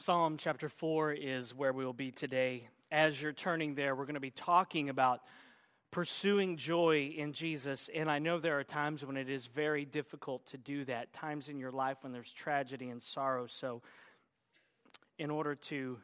Psalm chapter 4 is where we will be today. As you're turning there, we're going to be talking about pursuing joy in Jesus. And I know there are times when it is very difficult to do that, times in your life when there's tragedy and sorrow. So, in order to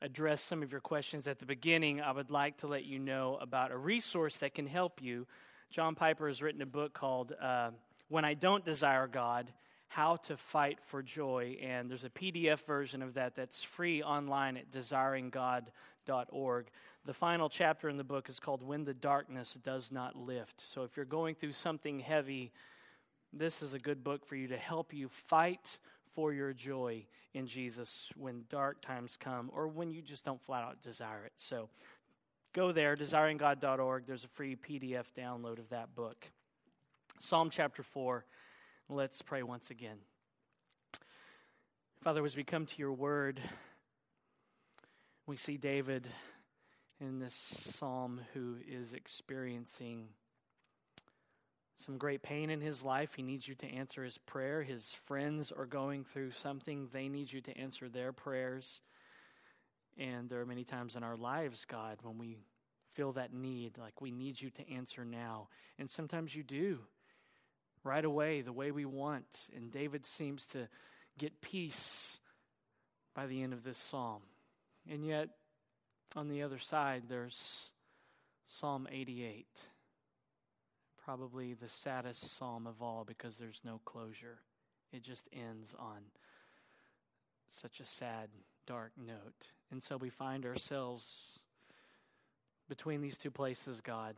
address some of your questions at the beginning, I would like to let you know about a resource that can help you. John Piper has written a book called uh, When I Don't Desire God how to Fight for Joy. And there's a PDF version of that that's free online at desiringgod.org. The final chapter in the book is called When the Darkness Does Not Lift. So if you're going through something heavy, this is a good book for you to help you fight for your joy in Jesus when dark times come or when you just don't flat out desire it. So go there, desiringgod.org. There's a free PDF download of that book. Psalm chapter 4. Let's pray once again. Father, as we come to your word, we see David in this psalm who is experiencing some great pain in his life. He needs you to answer his prayer. His friends are going through something, they need you to answer their prayers. And there are many times in our lives, God, when we feel that need, like we need you to answer now. And sometimes you do right away the way we want. And David seems to get peace by the end of this psalm. And yet, on the other side, there's Psalm 88. Probably the saddest psalm of all because there's no closure. It just ends on such a sad, dark note. And so we find ourselves between these two places, God.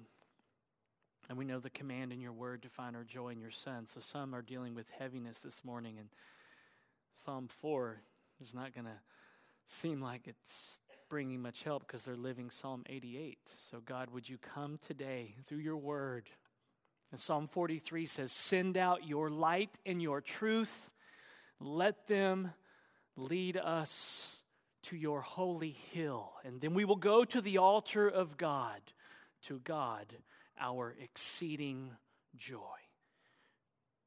And we know the command in your word to find our joy in your Son. So some are dealing with heaviness this morning, and Psalm 4 is not going to seem like it's bringing much help because they're living Psalm 88. So, God, would you come today through your word? And Psalm 43 says, Send out your light and your truth, let them lead us to your holy hill. And then we will go to the altar of God, to God our exceeding joy.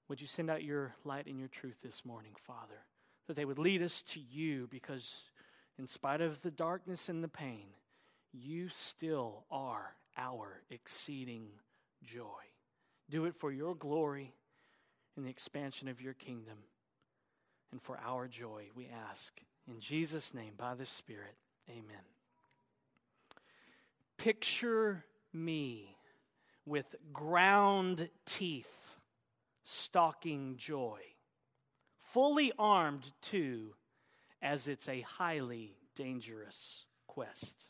Would you send out your light and your truth this morning, Father, that they would lead us to you because, in spite of the darkness and the pain, you still are our exceeding joy. Do it for your glory and the expansion of your kingdom and for our joy, we ask. In Jesus' name, by the Spirit, amen. Picture me with ground teeth, stalking joy. Fully armed, too, as it's a highly dangerous quest.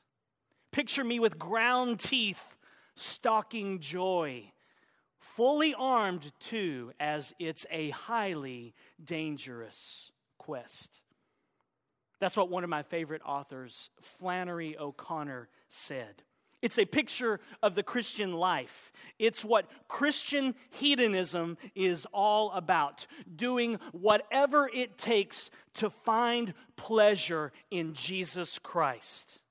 Picture me with ground teeth, stalking joy. Fully armed, too, as it's a highly dangerous quest. That's what one of my favorite authors, Flannery O'Connor, said. It's a picture of the Christian life. It's what Christian hedonism is all about doing whatever it takes to find pleasure in Jesus Christ.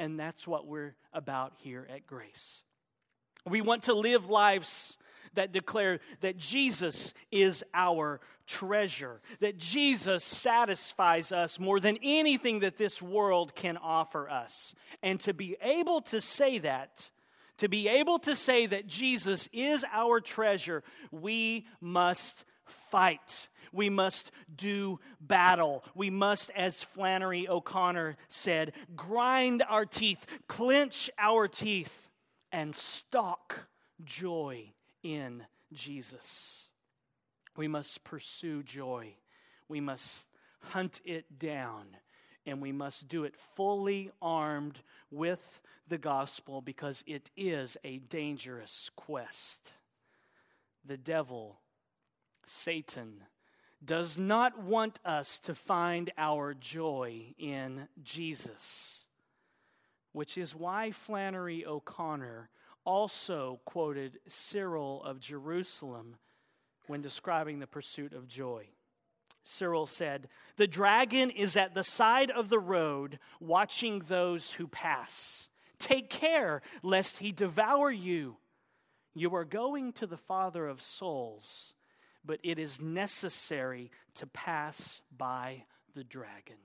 And that's what we're about here at Grace. We want to live lives that declare that Jesus is our treasure, that Jesus satisfies us more than anything that this world can offer us. And to be able to say that, to be able to say that Jesus is our treasure, we must fight. We must do battle. We must, as Flannery O'Connor said, grind our teeth, clench our teeth, and stalk joy in Jesus. We must pursue joy. We must hunt it down. And we must do it fully armed with the gospel because it is a dangerous quest. The devil, Satan, does not want us to find our joy in Jesus, which is why Flannery O'Connor also quoted Cyril of Jerusalem when describing the pursuit of joy. Cyril said, The dragon is at the side of the road, watching those who pass. Take care lest he devour you. You are going to the Father of souls, but it is necessary to pass by the dragon.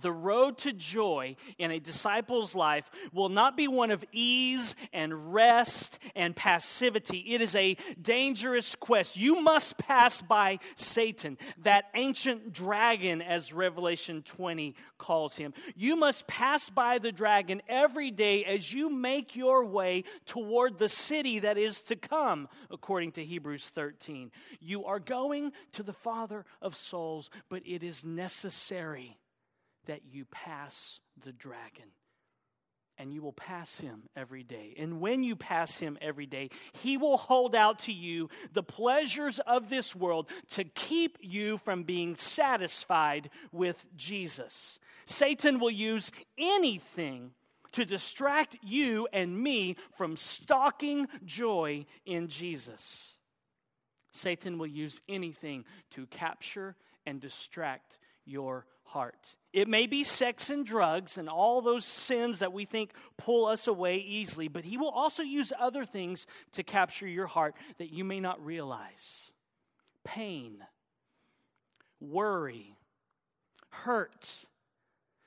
The road to joy in a disciple's life will not be one of ease and rest and passivity. It is a dangerous quest. You must pass by Satan, that ancient dragon, as Revelation 20 calls him. You must pass by the dragon every day as you make your way toward the city that is to come, according to Hebrews 13. You are going to the Father of souls, but it is necessary that you pass the dragon. And you will pass him every day. And when you pass him every day, he will hold out to you the pleasures of this world to keep you from being satisfied with Jesus. Satan will use anything to distract you and me from stalking joy in Jesus. Satan will use anything to capture and distract your heart. It may be sex and drugs and all those sins that we think pull us away easily, but He will also use other things to capture your heart that you may not realize pain, worry, hurt,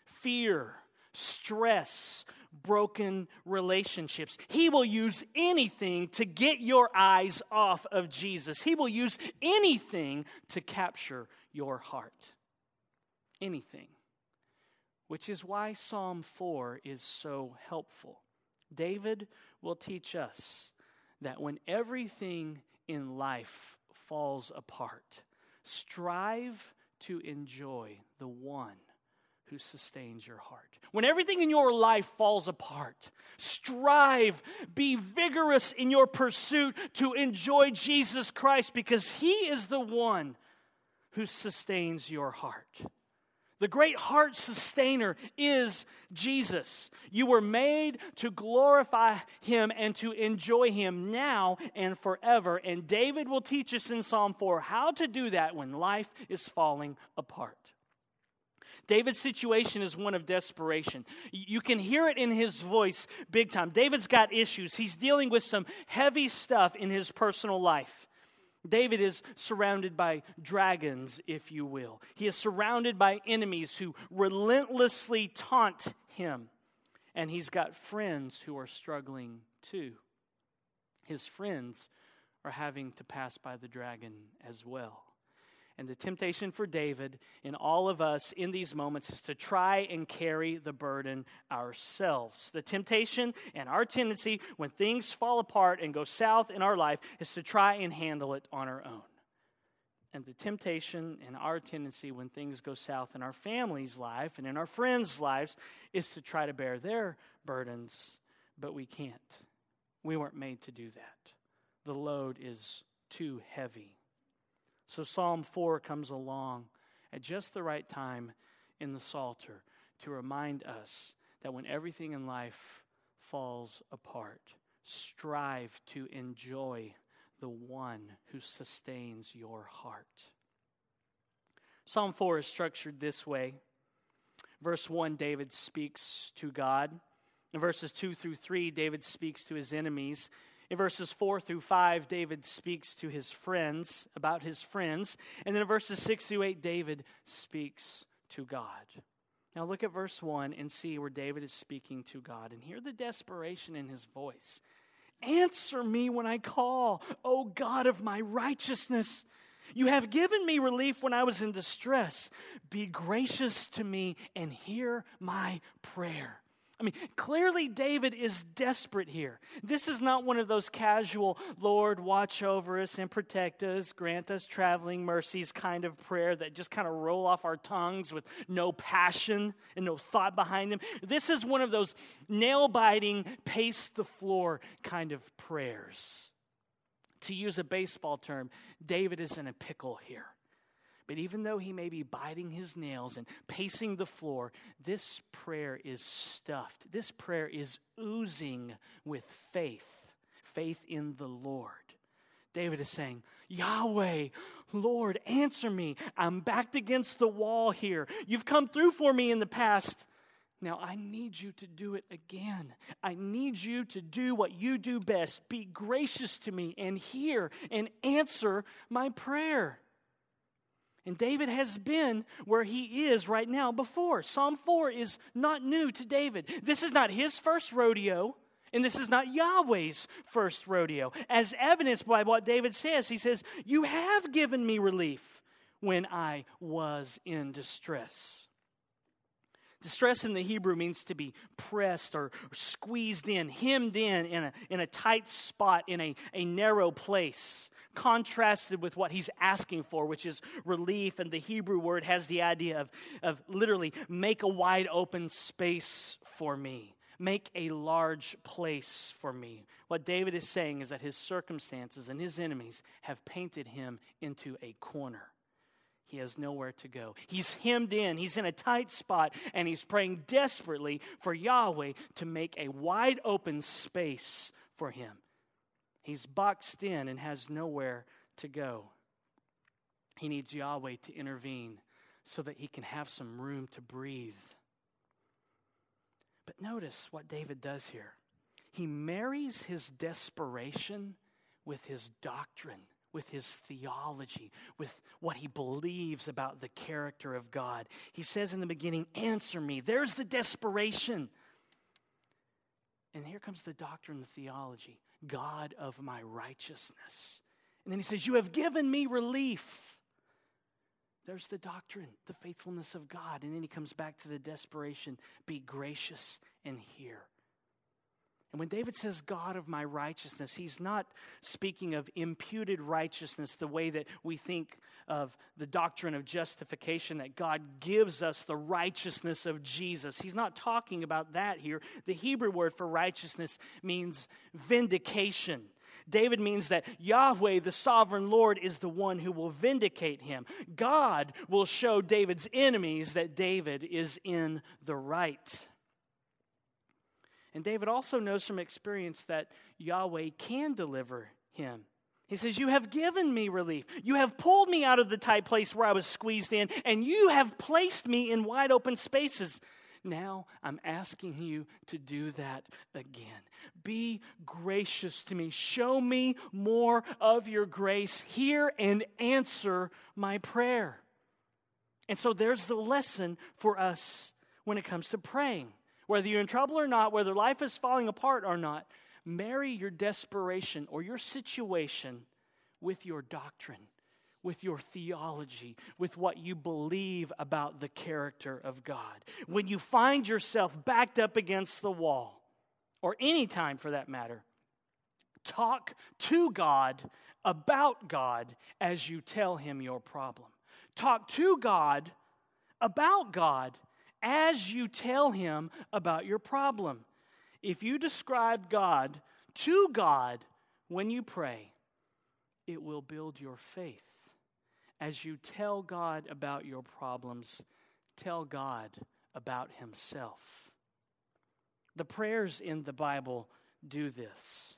fear, stress, broken relationships. He will use anything to get your eyes off of Jesus. He will use anything to capture your heart anything, which is why Psalm 4 is so helpful. David will teach us that when everything in life falls apart, strive to enjoy the one who sustains your heart. When everything in your life falls apart, strive, be vigorous in your pursuit to enjoy Jesus Christ because He is the one who sustains your heart. The great heart sustainer is Jesus. You were made to glorify him and to enjoy him now and forever. And David will teach us in Psalm 4 how to do that when life is falling apart. David's situation is one of desperation. You can hear it in his voice big time. David's got issues. He's dealing with some heavy stuff in his personal life. David is surrounded by dragons, if you will. He is surrounded by enemies who relentlessly taunt him. And he's got friends who are struggling too. His friends are having to pass by the dragon as well. And the temptation for David and all of us in these moments is to try and carry the burden ourselves. The temptation and our tendency when things fall apart and go south in our life is to try and handle it on our own. And the temptation and our tendency when things go south in our family's life and in our friends' lives is to try to bear their burdens, but we can't. We weren't made to do that. The load is too heavy. So Psalm 4 comes along at just the right time in the Psalter to remind us that when everything in life falls apart, strive to enjoy the one who sustains your heart. Psalm 4 is structured this way. Verse 1, David speaks to God. In verses 2 through 3, David speaks to his enemies. In verses 4 through 5, David speaks to his friends about his friends. And then in verses 6 through 8, David speaks to God. Now look at verse 1 and see where David is speaking to God and hear the desperation in his voice. Answer me when I call, O God of my righteousness. You have given me relief when I was in distress. Be gracious to me and hear my prayer. I mean, clearly David is desperate here. This is not one of those casual, Lord, watch over us and protect us, grant us traveling mercies kind of prayer that just kind of roll off our tongues with no passion and no thought behind them. This is one of those nail biting, pace the floor kind of prayers. To use a baseball term, David is in a pickle here. But even though he may be biting his nails and pacing the floor, this prayer is stuffed. This prayer is oozing with faith, faith in the Lord. David is saying, Yahweh, Lord, answer me. I'm backed against the wall here. You've come through for me in the past. Now I need you to do it again. I need you to do what you do best. Be gracious to me and hear and answer my prayer. And David has been where he is right now before. Psalm 4 is not new to David. This is not his first rodeo, and this is not Yahweh's first rodeo. As evidenced by what David says, he says, You have given me relief when I was in distress. Distress in the Hebrew means to be pressed or, or squeezed in, hemmed in in a, in a tight spot, in a, a narrow place contrasted with what he's asking for, which is relief. And the Hebrew word has the idea of, of literally make a wide open space for me, make a large place for me. What David is saying is that his circumstances and his enemies have painted him into a corner. He has nowhere to go. He's hemmed in, he's in a tight spot, and he's praying desperately for Yahweh to make a wide open space for him. He's boxed in and has nowhere to go. He needs Yahweh to intervene so that he can have some room to breathe. But notice what David does here. He marries his desperation with his doctrine, with his theology, with what he believes about the character of God. He says in the beginning, Answer me. There's the desperation. And here comes the doctrine, the theology. God of my righteousness. And then he says, You have given me relief. There's the doctrine, the faithfulness of God. And then he comes back to the desperation be gracious and hear. And when David says, God of my righteousness, he's not speaking of imputed righteousness the way that we think of the doctrine of justification, that God gives us the righteousness of Jesus. He's not talking about that here. The Hebrew word for righteousness means vindication. David means that Yahweh, the sovereign Lord, is the one who will vindicate him. God will show David's enemies that David is in the right. And David also knows from experience that Yahweh can deliver him. He says, You have given me relief. You have pulled me out of the tight place where I was squeezed in, and you have placed me in wide open spaces. Now I'm asking you to do that again. Be gracious to me. Show me more of your grace. Hear and answer my prayer. And so there's the lesson for us when it comes to praying whether you're in trouble or not, whether life is falling apart or not, marry your desperation or your situation with your doctrine, with your theology, with what you believe about the character of God. When you find yourself backed up against the wall, or any time for that matter, talk to God about God as you tell him your problem. Talk to God about God as you tell him about your problem. If you describe God to God when you pray, it will build your faith. As you tell God about your problems, tell God about Himself. The prayers in the Bible do this.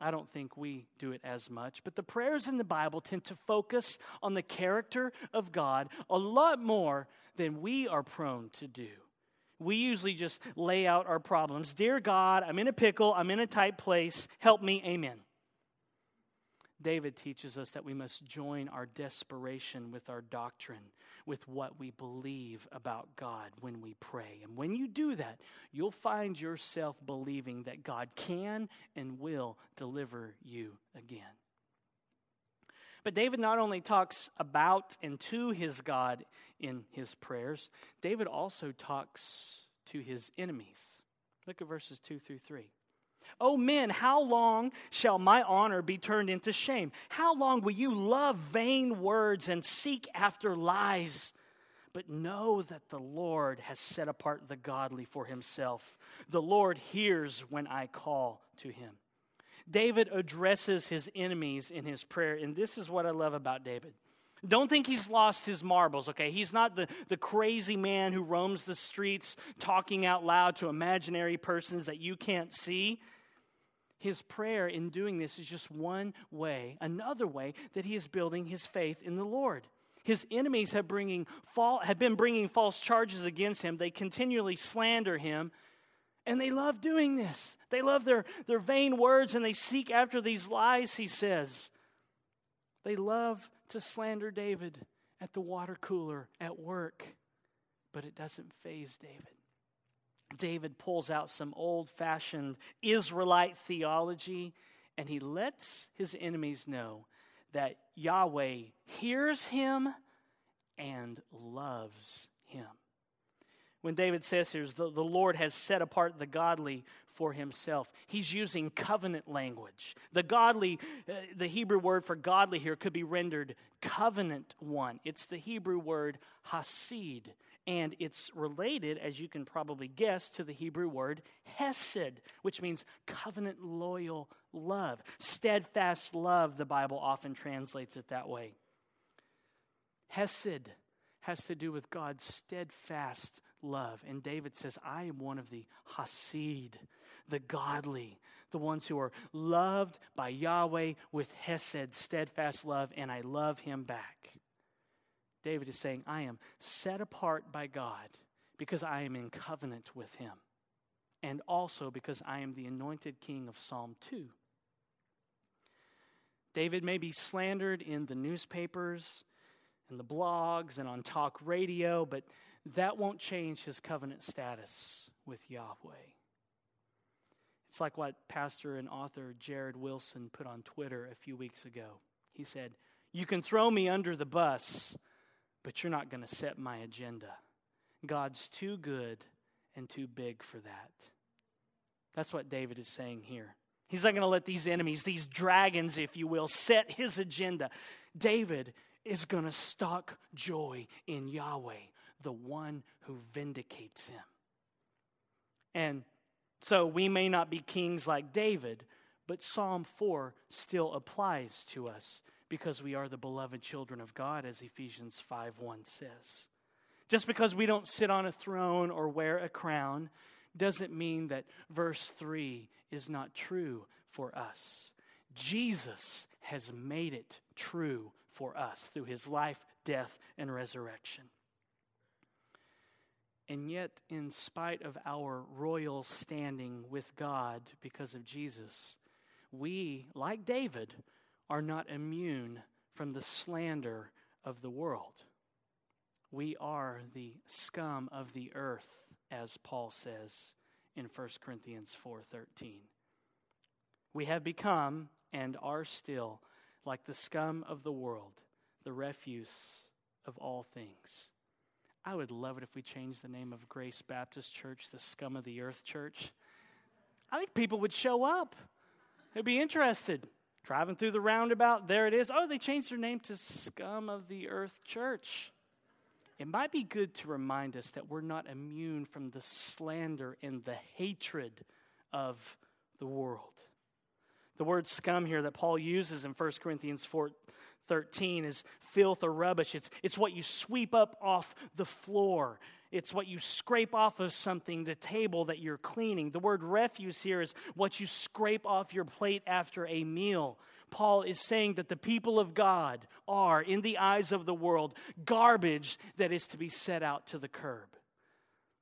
I don't think we do it as much, but the prayers in the Bible tend to focus on the character of God a lot more than we are prone to do. We usually just lay out our problems. Dear God, I'm in a pickle, I'm in a tight place, help me, amen. David teaches us that we must join our desperation with our doctrine, with what we believe about God when we pray. And when you do that, you'll find yourself believing that God can and will deliver you again. But David not only talks about and to his God in his prayers, David also talks to his enemies. Look at verses 2 through 3. O men, how long shall my honor be turned into shame? How long will you love vain words and seek after lies? But know that the Lord has set apart the godly for himself. The Lord hears when I call to him. David addresses his enemies in his prayer, and this is what I love about David. Don't think he's lost his marbles, okay? He's not the, the crazy man who roams the streets talking out loud to imaginary persons that you can't see. His prayer in doing this is just one way, another way that he is building his faith in the Lord. His enemies have, bringing, have been bringing false charges against him. They continually slander him. And they love doing this. They love their, their vain words and they seek after these lies, he says. They love to slander David at the water cooler at work. But it doesn't faze David. David pulls out some old fashioned Israelite theology and he lets his enemies know that Yahweh hears him and loves him. When David says here, the, the Lord has set apart the godly for himself, he's using covenant language. The godly, uh, the Hebrew word for godly here could be rendered covenant one. It's the Hebrew word hasid, and it's related, as you can probably guess, to the Hebrew word hesed, which means covenant loyal love. Steadfast love, the Bible often translates it that way. Hesed has to do with God's steadfast love. And David says, I am one of the Hasid, the godly, the ones who are loved by Yahweh with Hesed, steadfast love, and I love him back. David is saying, I am set apart by God because I am in covenant with him, and also because I am the anointed king of Psalm 2. David may be slandered in the newspapers and the blogs and on talk radio, but that won't change his covenant status with Yahweh. It's like what pastor and author Jared Wilson put on Twitter a few weeks ago. He said, You can throw me under the bus, but you're not going to set my agenda. God's too good and too big for that. That's what David is saying here. He's not going to let these enemies, these dragons, if you will, set his agenda. David is going to stalk joy in Yahweh, the one who vindicates him. And so we may not be kings like David, but Psalm 4 still applies to us because we are the beloved children of God, as Ephesians 5 1 says. Just because we don't sit on a throne or wear a crown doesn't mean that verse 3 is not true for us. Jesus has made it true for us through his life, death, and resurrection. And yet, in spite of our royal standing with God because of Jesus, we, like David, are not immune from the slander of the world. We are the scum of the earth, as Paul says in 1 Corinthians 4:13. We have become and are still like the scum of the world, the refuse of all things. I would love it if we changed the name of Grace Baptist Church, the scum of the earth church. I think people would show up. They'd be interested. Driving through the roundabout, there it is. Oh, they changed their name to Scum of the Earth Church. It might be good to remind us that we're not immune from the slander and the hatred of the world. The word scum here that Paul uses in 1 Corinthians 4 13 is filth or rubbish. It's, it's what you sweep up off the floor. It's what you scrape off of something, the table that you're cleaning. The word refuse here is what you scrape off your plate after a meal. Paul is saying that the people of God are, in the eyes of the world, garbage that is to be set out to the curb.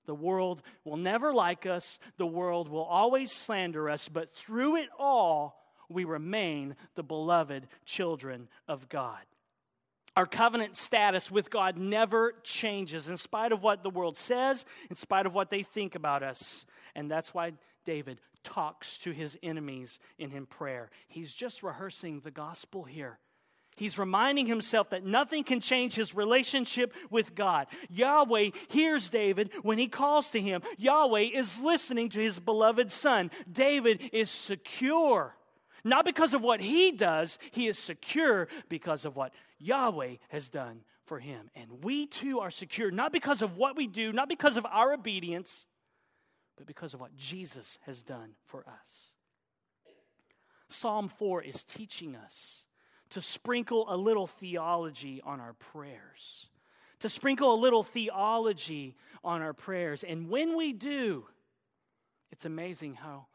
The world will never like us, the world will always slander us, but through it all, we remain the beloved children of God. Our covenant status with God never changes in spite of what the world says, in spite of what they think about us. And that's why David talks to his enemies in his prayer. He's just rehearsing the gospel here. He's reminding himself that nothing can change his relationship with God. Yahweh hears David when he calls to him. Yahweh is listening to his beloved son. David is secure not because of what he does, he is secure because of what Yahweh has done for him. And we too are secure, not because of what we do, not because of our obedience, but because of what Jesus has done for us. Psalm 4 is teaching us to sprinkle a little theology on our prayers, to sprinkle a little theology on our prayers. And when we do, it's amazing how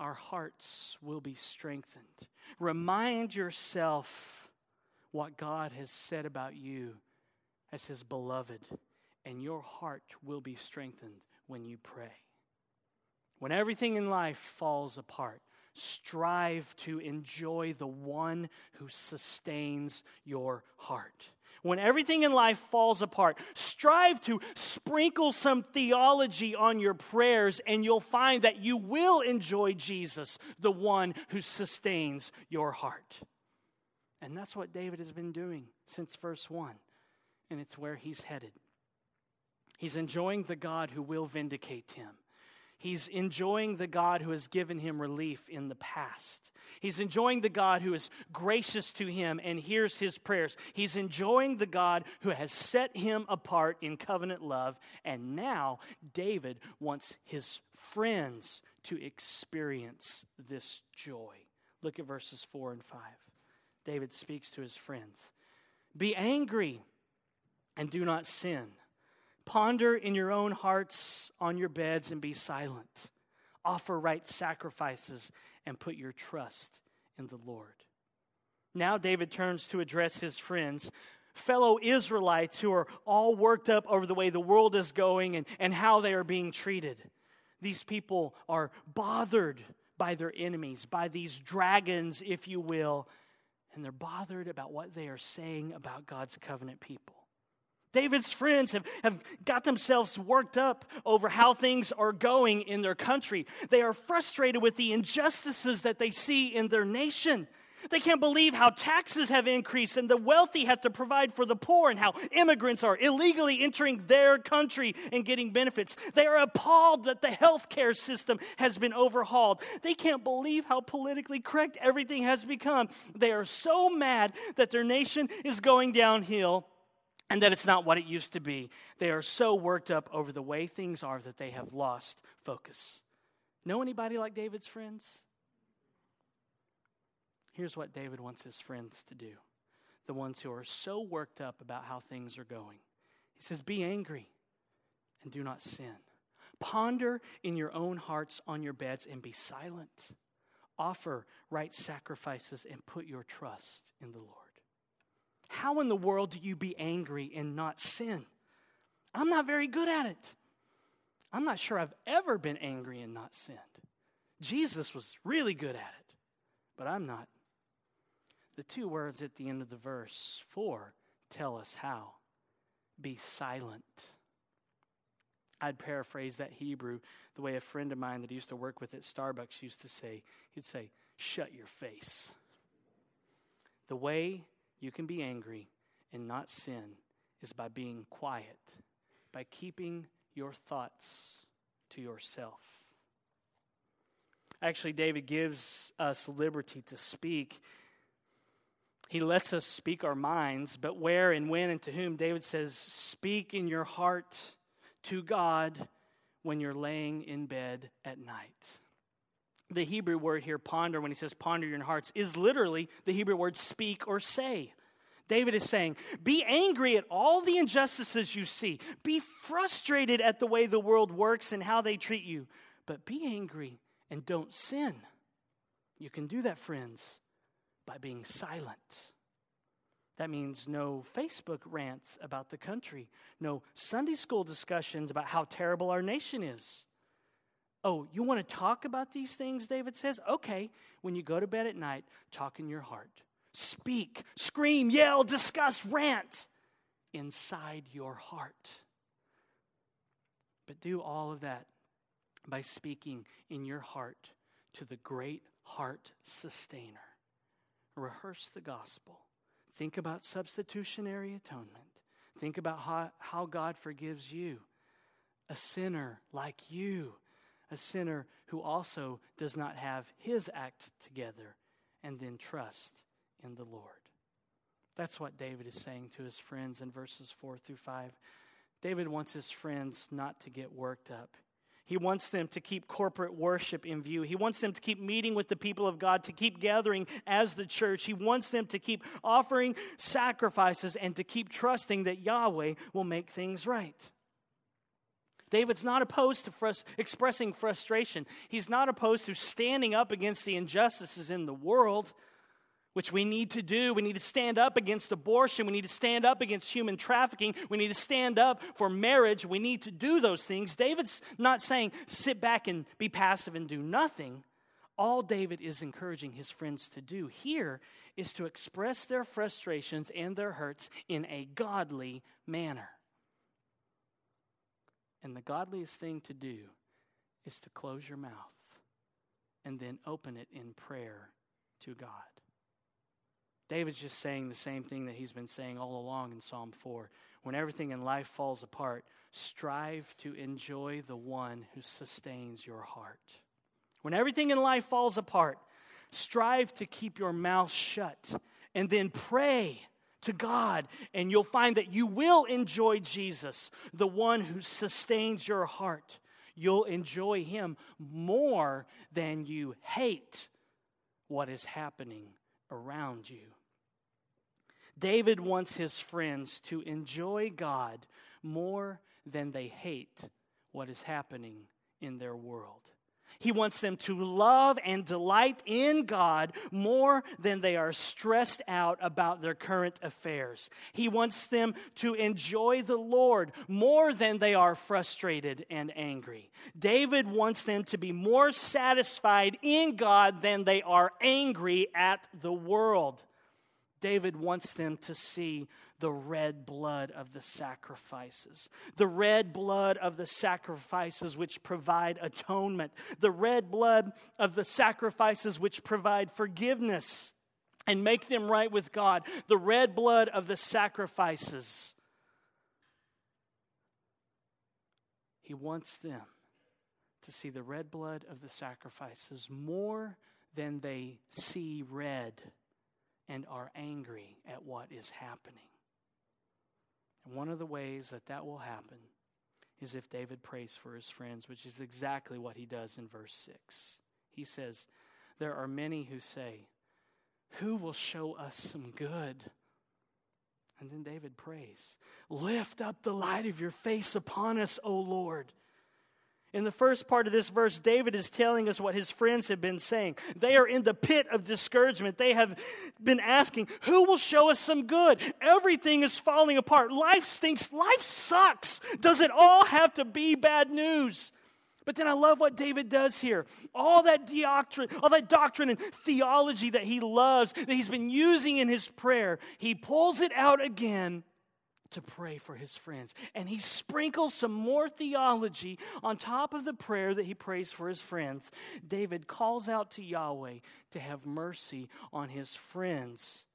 our hearts will be strengthened. Remind yourself what God has said about you as His beloved, and your heart will be strengthened when you pray. When everything in life falls apart, strive to enjoy the one who sustains your heart. When everything in life falls apart, strive to sprinkle some theology on your prayers, and you'll find that you will enjoy Jesus, the one who sustains your heart. And that's what David has been doing since verse 1, and it's where he's headed. He's enjoying the God who will vindicate him. He's enjoying the God who has given him relief in the past. He's enjoying the God who is gracious to him and hears his prayers. He's enjoying the God who has set him apart in covenant love. And now David wants his friends to experience this joy. Look at verses 4 and 5. David speaks to his friends Be angry and do not sin. Ponder in your own hearts on your beds and be silent. Offer right sacrifices and put your trust in the Lord. Now, David turns to address his friends, fellow Israelites who are all worked up over the way the world is going and, and how they are being treated. These people are bothered by their enemies, by these dragons, if you will, and they're bothered about what they are saying about God's covenant people. David's friends have, have got themselves worked up over how things are going in their country. They are frustrated with the injustices that they see in their nation. They can't believe how taxes have increased and the wealthy have to provide for the poor and how immigrants are illegally entering their country and getting benefits. They are appalled that the healthcare system has been overhauled. They can't believe how politically correct everything has become. They are so mad that their nation is going downhill and that it's not what it used to be. They are so worked up over the way things are that they have lost focus. Know anybody like David's friends? Here's what David wants his friends to do the ones who are so worked up about how things are going. He says, Be angry and do not sin. Ponder in your own hearts on your beds and be silent. Offer right sacrifices and put your trust in the Lord. How in the world do you be angry and not sin? I'm not very good at it. I'm not sure I've ever been angry and not sinned. Jesus was really good at it, but I'm not. The two words at the end of the verse, for, tell us how. Be silent. I'd paraphrase that Hebrew the way a friend of mine that used to work with at Starbucks used to say. He'd say, Shut your face. The way you can be angry and not sin is by being quiet, by keeping your thoughts to yourself. Actually, David gives us liberty to speak. He lets us speak our minds, but where and when and to whom, David says, Speak in your heart to God when you're laying in bed at night. The Hebrew word here, ponder, when he says ponder your hearts, is literally the Hebrew word speak or say. David is saying, be angry at all the injustices you see. Be frustrated at the way the world works and how they treat you. But be angry and don't sin. You can do that, friends, by being silent. That means no Facebook rants about the country, no Sunday school discussions about how terrible our nation is. Oh, you want to talk about these things, David says? Okay, when you go to bed at night, talk in your heart. Speak, scream, yell, discuss, rant inside your heart. But do all of that by speaking in your heart to the great heart sustainer. Rehearse the gospel. Think about substitutionary atonement. Think about how, how God forgives you, a sinner like you a sinner who also does not have his act together, and then trust in the Lord. That's what David is saying to his friends in verses 4 through 5. David wants his friends not to get worked up. He wants them to keep corporate worship in view. He wants them to keep meeting with the people of God, to keep gathering as the church. He wants them to keep offering sacrifices and to keep trusting that Yahweh will make things right. David's not opposed to frust- expressing frustration. He's not opposed to standing up against the injustices in the world, which we need to do. We need to stand up against abortion. We need to stand up against human trafficking. We need to stand up for marriage. We need to do those things. David's not saying sit back and be passive and do nothing. all David is encouraging his friends to do here is to express their frustrations and their hurts in a godly manner. And the godliest thing to do is to close your mouth and then open it in prayer to God. David's just saying the same thing that he's been saying all along in Psalm 4. When everything in life falls apart, strive to enjoy the one who sustains your heart. When everything in life falls apart, strive to keep your mouth shut and then pray to God, and you'll find that you will enjoy Jesus, the one who sustains your heart. You'll enjoy him more than you hate what is happening around you. David wants his friends to enjoy God more than they hate what is happening in their world. He wants them to love and delight in God more than they are stressed out about their current affairs. He wants them to enjoy the Lord more than they are frustrated and angry. David wants them to be more satisfied in God than they are angry at the world. David wants them to see the red blood of the sacrifices. The red blood of the sacrifices which provide atonement. The red blood of the sacrifices which provide forgiveness and make them right with God. The red blood of the sacrifices. He wants them to see the red blood of the sacrifices more than they see red and are angry at what is happening. And one of the ways that that will happen is if David prays for his friends, which is exactly what he does in verse 6. He says, There are many who say, Who will show us some good? And then David prays, Lift up the light of your face upon us, O Lord. In the first part of this verse, David is telling us what his friends have been saying. They are in the pit of discouragement. They have been asking, Who will show us some good? Everything is falling apart. Life stinks. Life sucks. Does it all have to be bad news? But then I love what David does here. All that doctrine, all that doctrine and theology that he loves, that he's been using in his prayer, he pulls it out again to pray for his friends. And he sprinkles some more theology on top of the prayer that he prays for his friends. David calls out to Yahweh to have mercy on his friends,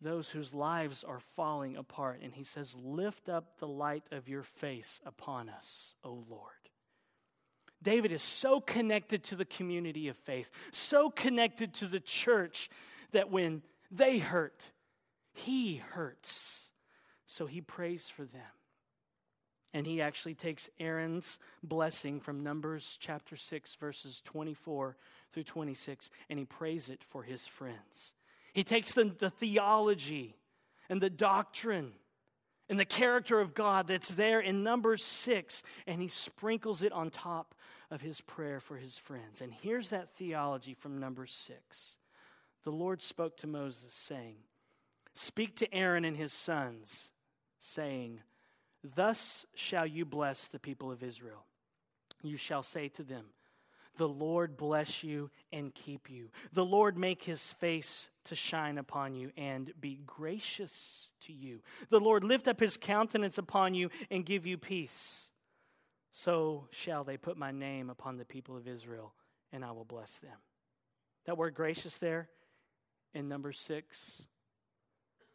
those whose lives are falling apart. And he says, Lift up the light of your face upon us, O Lord. David is so connected to the community of faith, so connected to the church that when they hurt, he hurts. So he prays for them. And he actually takes Aaron's blessing from Numbers chapter 6, verses 24 through 26, and he prays it for his friends. He takes the, the theology and the doctrine and the character of God that's there in Numbers 6, and he sprinkles it on top of his prayer for his friends. And here's that theology from Numbers 6. The Lord spoke to Moses, saying, Speak to Aaron and his sons saying, Thus shall you bless the people of Israel. You shall say to them, The Lord bless you and keep you. The Lord make his face to shine upon you and be gracious to you. The Lord lift up his countenance upon you and give you peace. So shall they put my name upon the people of Israel, and I will bless them. That word gracious there in number six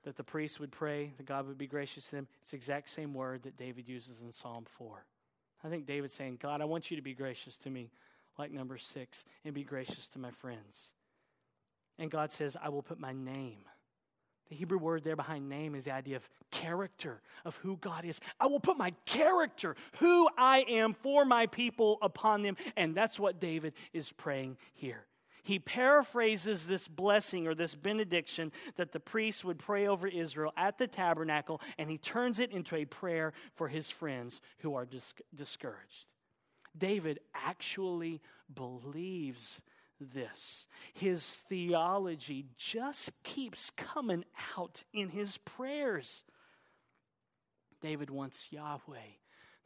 that the priests would pray, that God would be gracious to them. It's the exact same word that David uses in Psalm 4. I think David's saying, God, I want you to be gracious to me, like number six, and be gracious to my friends. And God says, I will put my name. The Hebrew word there behind name is the idea of character, of who God is. I will put my character, who I am for my people upon them. And that's what David is praying here he paraphrases this blessing or this benediction that the priests would pray over Israel at the tabernacle, and he turns it into a prayer for his friends who are dis- discouraged. David actually believes this. His theology just keeps coming out in his prayers. David wants Yahweh,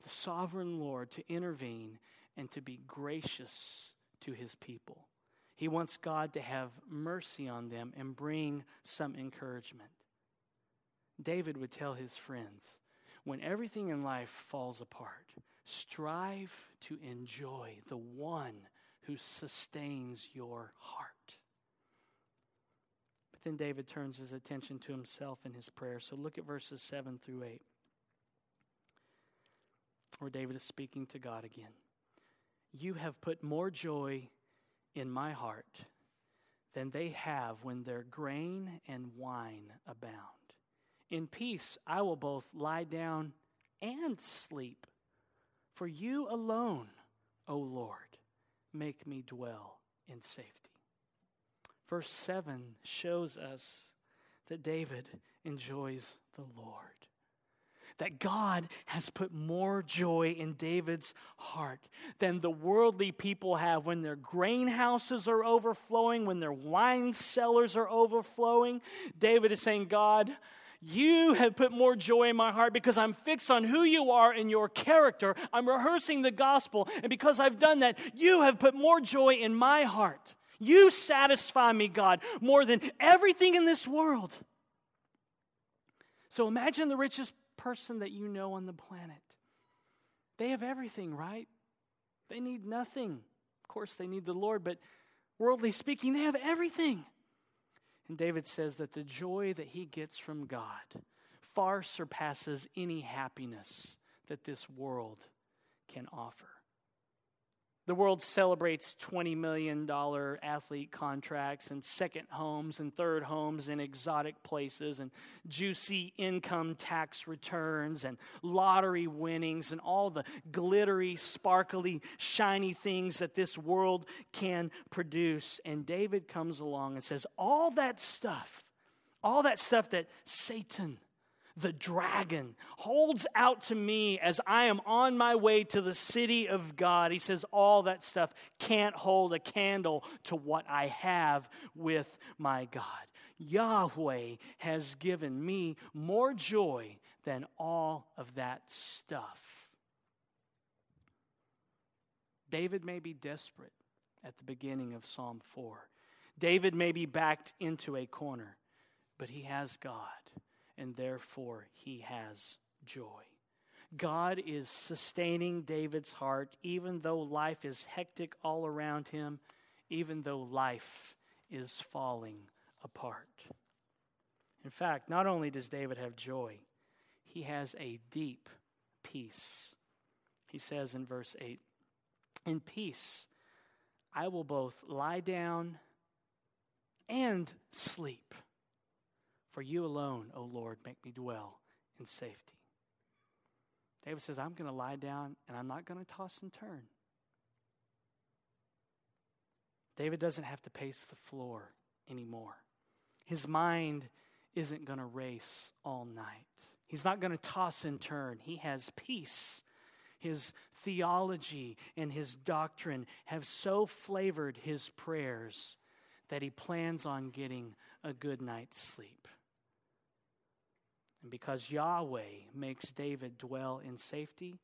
the sovereign Lord, to intervene and to be gracious to his people. He wants God to have mercy on them and bring some encouragement. David would tell his friends when everything in life falls apart, strive to enjoy the one who sustains your heart. But then David turns his attention to himself in his prayer. So look at verses 7 through 8, where David is speaking to God again. You have put more joy in my heart than they have when their grain and wine abound. In peace I will both lie down and sleep. For you alone, O Lord, make me dwell in safety. Verse 7 shows us that David enjoys the Lord. That God has put more joy in David's heart than the worldly people have when their grain houses are overflowing, when their wine cellars are overflowing. David is saying, God, you have put more joy in my heart because I'm fixed on who you are and your character. I'm rehearsing the gospel. And because I've done that, you have put more joy in my heart. You satisfy me, God, more than everything in this world. So imagine the richest person that you know on the planet. They have everything, right? They need nothing. Of course, they need the Lord, but worldly speaking, they have everything. And David says that the joy that he gets from God far surpasses any happiness that this world can offer. The world celebrates $20 million athlete contracts and second homes and third homes in exotic places and juicy income tax returns and lottery winnings and all the glittery, sparkly, shiny things that this world can produce. And David comes along and says, All that stuff, all that stuff that Satan, the dragon holds out to me as I am on my way to the city of God. He says, All that stuff can't hold a candle to what I have with my God. Yahweh has given me more joy than all of that stuff. David may be desperate at the beginning of Psalm 4. David may be backed into a corner, but he has God and therefore he has joy. God is sustaining David's heart, even though life is hectic all around him, even though life is falling apart. In fact, not only does David have joy, he has a deep peace. He says in verse 8, In peace I will both lie down and sleep. For you alone, O Lord, make me dwell in safety. David says, I'm going to lie down and I'm not going to toss and turn. David doesn't have to pace the floor anymore. His mind isn't going to race all night. He's not going to toss and turn. He has peace. His theology and his doctrine have so flavored his prayers that he plans on getting a good night's sleep. And because Yahweh makes David dwell in safety,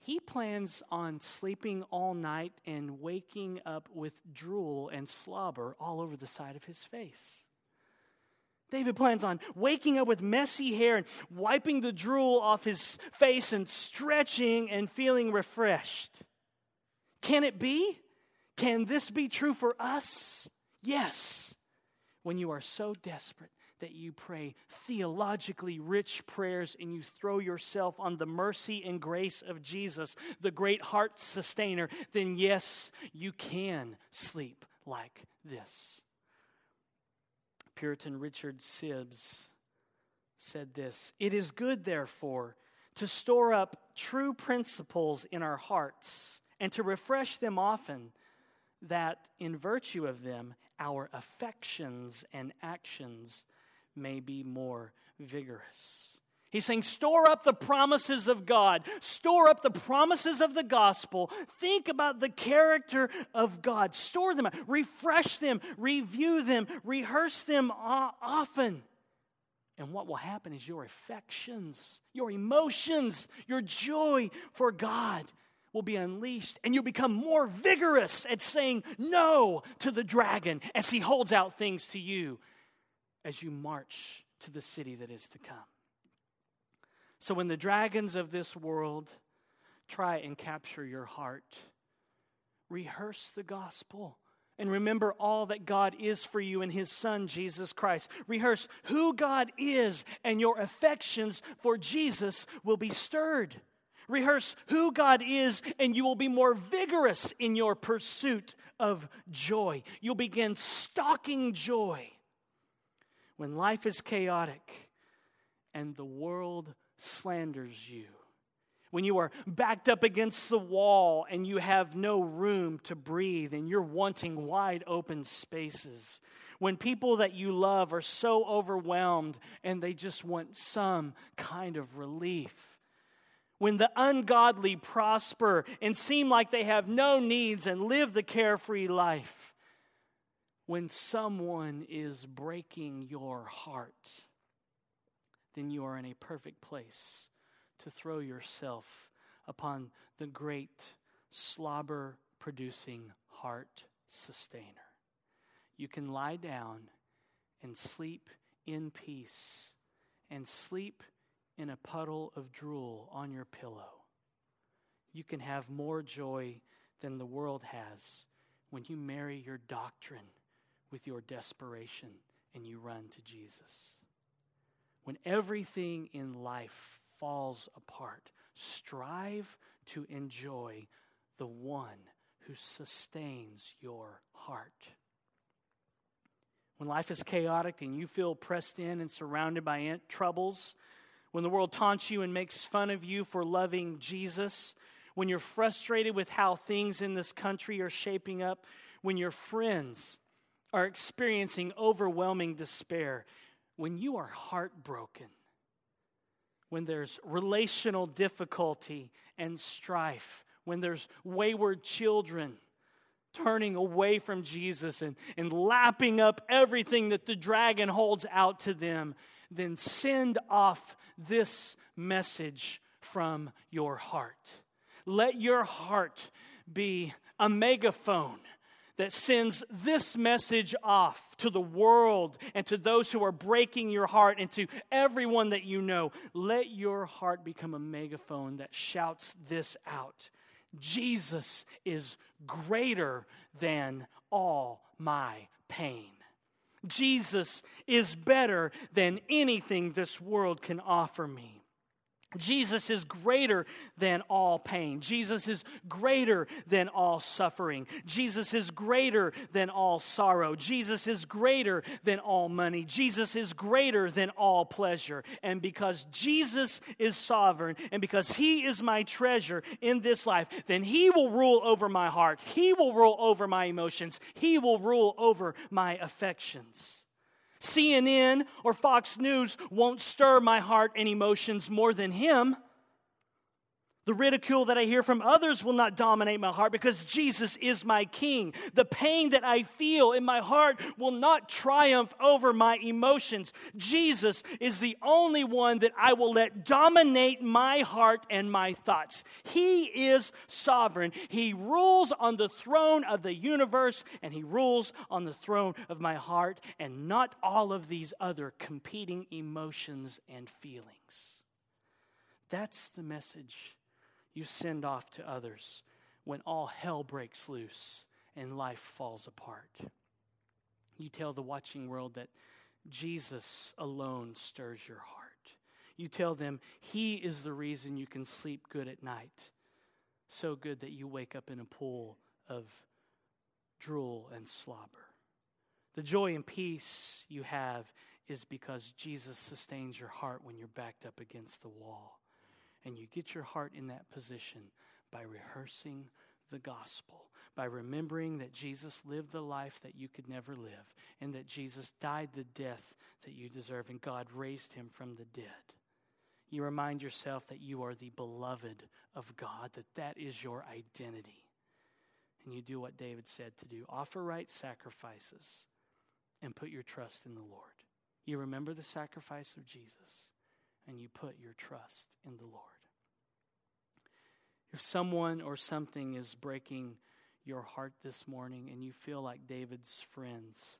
he plans on sleeping all night and waking up with drool and slobber all over the side of his face. David plans on waking up with messy hair and wiping the drool off his face and stretching and feeling refreshed. Can it be? Can this be true for us? Yes. When you are so desperate that you pray theologically rich prayers and you throw yourself on the mercy and grace of Jesus, the great heart sustainer, then yes, you can sleep like this. Puritan Richard Sibbes said this It is good, therefore, to store up true principles in our hearts and to refresh them often, that in virtue of them, our affections and actions may be more vigorous. He's saying, store up the promises of God, store up the promises of the gospel. Think about the character of God, store them, up. refresh them, review them, rehearse them often. And what will happen is your affections, your emotions, your joy for God will be unleashed, and you'll become more vigorous at saying no to the dragon as he holds out things to you as you march to the city that is to come. So, when the dragons of this world try and capture your heart, rehearse the gospel and remember all that God is for you in His Son, Jesus Christ. Rehearse who God is, and your affections for Jesus will be stirred. Rehearse who God is, and you will be more vigorous in your pursuit of joy. You'll begin stalking joy when life is chaotic and the world slanders you, when you are backed up against the wall and you have no room to breathe and you're wanting wide open spaces, when people that you love are so overwhelmed and they just want some kind of relief. When the ungodly prosper and seem like they have no needs and live the carefree life. When someone is breaking your heart then you are in a perfect place to throw yourself upon the great slobber producing heart sustainer. You can lie down and sleep in peace and sleep in a puddle of drool on your pillow. You can have more joy than the world has when you marry your doctrine with your desperation and you run to Jesus when everything in life falls apart, strive to enjoy the one who sustains your heart. When life is chaotic and you feel pressed in and surrounded by troubles, when the world taunts you and makes fun of you for loving Jesus, when you're frustrated with how things in this country are shaping up, when your friends are experiencing overwhelming despair, when you are heartbroken, when there's relational difficulty and strife, when there's wayward children turning away from Jesus and, and lapping up everything that the dragon holds out to them, then send off this message from your heart. Let your heart be a megaphone that sends this message off to the world and to those who are breaking your heart and to everyone that you know. Let your heart become a megaphone that shouts this out Jesus is greater than all my pain. Jesus is better than anything this world can offer me. Jesus is greater than all pain. Jesus is greater than all suffering. Jesus is greater than all sorrow. Jesus is greater than all money. Jesus is greater than all pleasure. And because Jesus is sovereign and because He is my treasure in this life, then He will rule over my heart. He will rule over my emotions. He will rule over my affections. CNN or Fox News won't stir my heart and emotions more than him. The ridicule that I hear from others will not dominate my heart because Jesus is my king. The pain that I feel in my heart will not triumph over my emotions. Jesus is the only one that I will let dominate my heart and my thoughts. He is sovereign. He rules on the throne of the universe and he rules on the throne of my heart and not all of these other competing emotions and feelings. That's the message you send off to others when all hell breaks loose and life falls apart. You tell the watching world that Jesus alone stirs your heart. You tell them He is the reason you can sleep good at night, so good that you wake up in a pool of drool and slobber. The joy and peace you have is because Jesus sustains your heart when you're backed up against the wall. And you get your heart in that position by rehearsing the gospel, by remembering that Jesus lived the life that you could never live, and that Jesus died the death that you deserve, and God raised him from the dead. You remind yourself that you are the beloved of God, that that is your identity. And you do what David said to do offer right sacrifices and put your trust in the Lord. You remember the sacrifice of Jesus and you put your trust in the Lord. If someone or something is breaking your heart this morning and you feel like David's friends,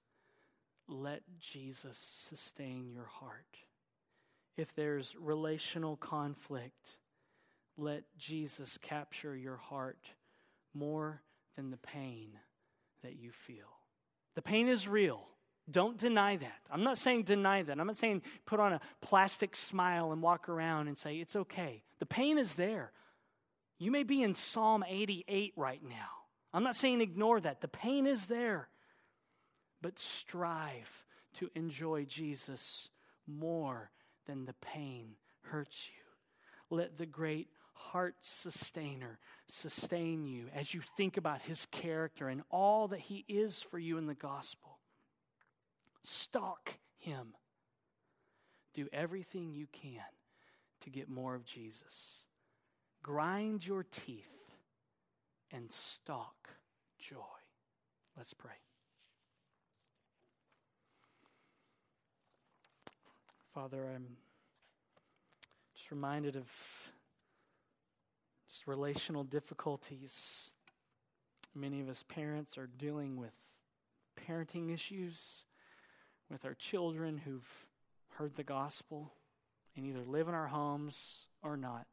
let Jesus sustain your heart. If there's relational conflict, let Jesus capture your heart more than the pain that you feel. The pain is real. Don't deny that. I'm not saying deny that. I'm not saying put on a plastic smile and walk around and say, it's okay. The pain is there. You may be in Psalm 88 right now. I'm not saying ignore that. The pain is there. But strive to enjoy Jesus more than the pain hurts you. Let the great heart sustainer sustain you as you think about his character and all that he is for you in the gospel. Stalk him. Do everything you can to get more of Jesus. Grind your teeth and stalk joy. Let's pray. Father, I'm just reminded of just relational difficulties. Many of us parents are dealing with parenting issues with our children who've heard the gospel and either live in our homes or not.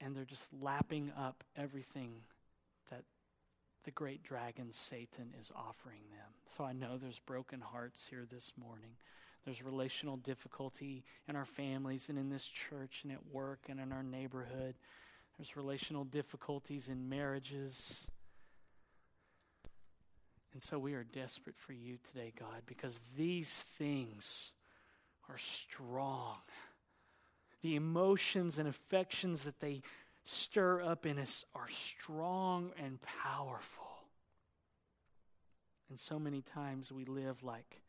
And they're just lapping up everything that the great dragon Satan is offering them. So I know there's broken hearts here this morning. There's relational difficulty in our families and in this church and at work and in our neighborhood. There's relational difficulties in marriages. And so we are desperate for you today, God, because these things are strong. The emotions and affections that they stir up in us are strong and powerful. And so many times we live like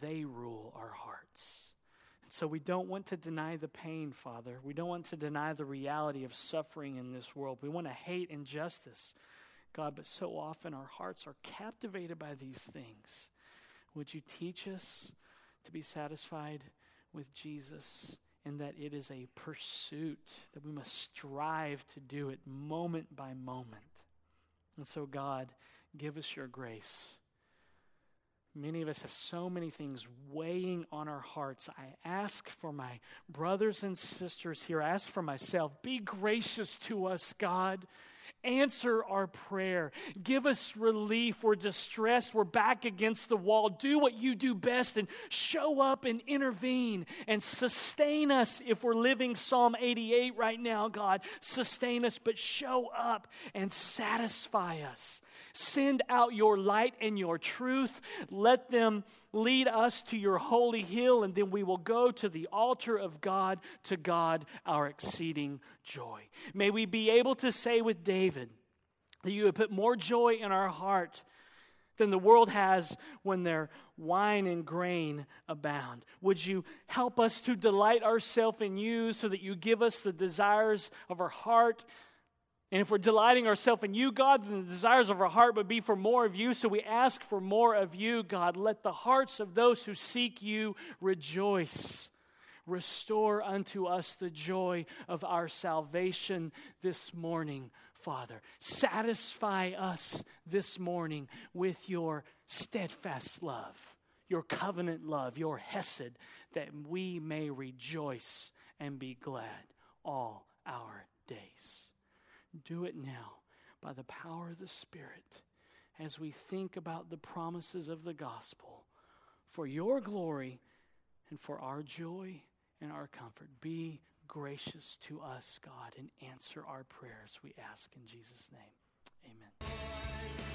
they rule our hearts. And so we don't want to deny the pain, Father. We don't want to deny the reality of suffering in this world. We want to hate injustice, God, but so often our hearts are captivated by these things. Would you teach us to be satisfied with Jesus and that it is a pursuit, that we must strive to do it moment by moment? And so, God, give us your grace. Many of us have so many things weighing on our hearts. I ask for my brothers and sisters here, I ask for myself, be gracious to us, God. Answer our prayer. Give us relief. We're distressed. We're back against the wall. Do what you do best and show up and intervene and sustain us if we're living Psalm 88 right now, God. Sustain us, but show up and satisfy us. Send out your light and your truth. Let them lead us to your holy hill, and then we will go to the altar of God, to God, our exceeding joy. May we be able to say with David that you would put more joy in our heart than the world has when their wine and grain abound. Would you help us to delight ourselves in you so that you give us the desires of our heart? And if we're delighting ourselves in you, God, then the desires of our heart would be for more of you. So we ask for more of you, God. Let the hearts of those who seek you rejoice. Restore unto us the joy of our salvation this morning, Father. Satisfy us this morning with your steadfast love, your covenant love, your hesed, that we may rejoice and be glad all our days. Do it now by the power of the Spirit as we think about the promises of the gospel for your glory and for our joy and our comfort. Be gracious to us, God, and answer our prayers, we ask in Jesus' name. Amen.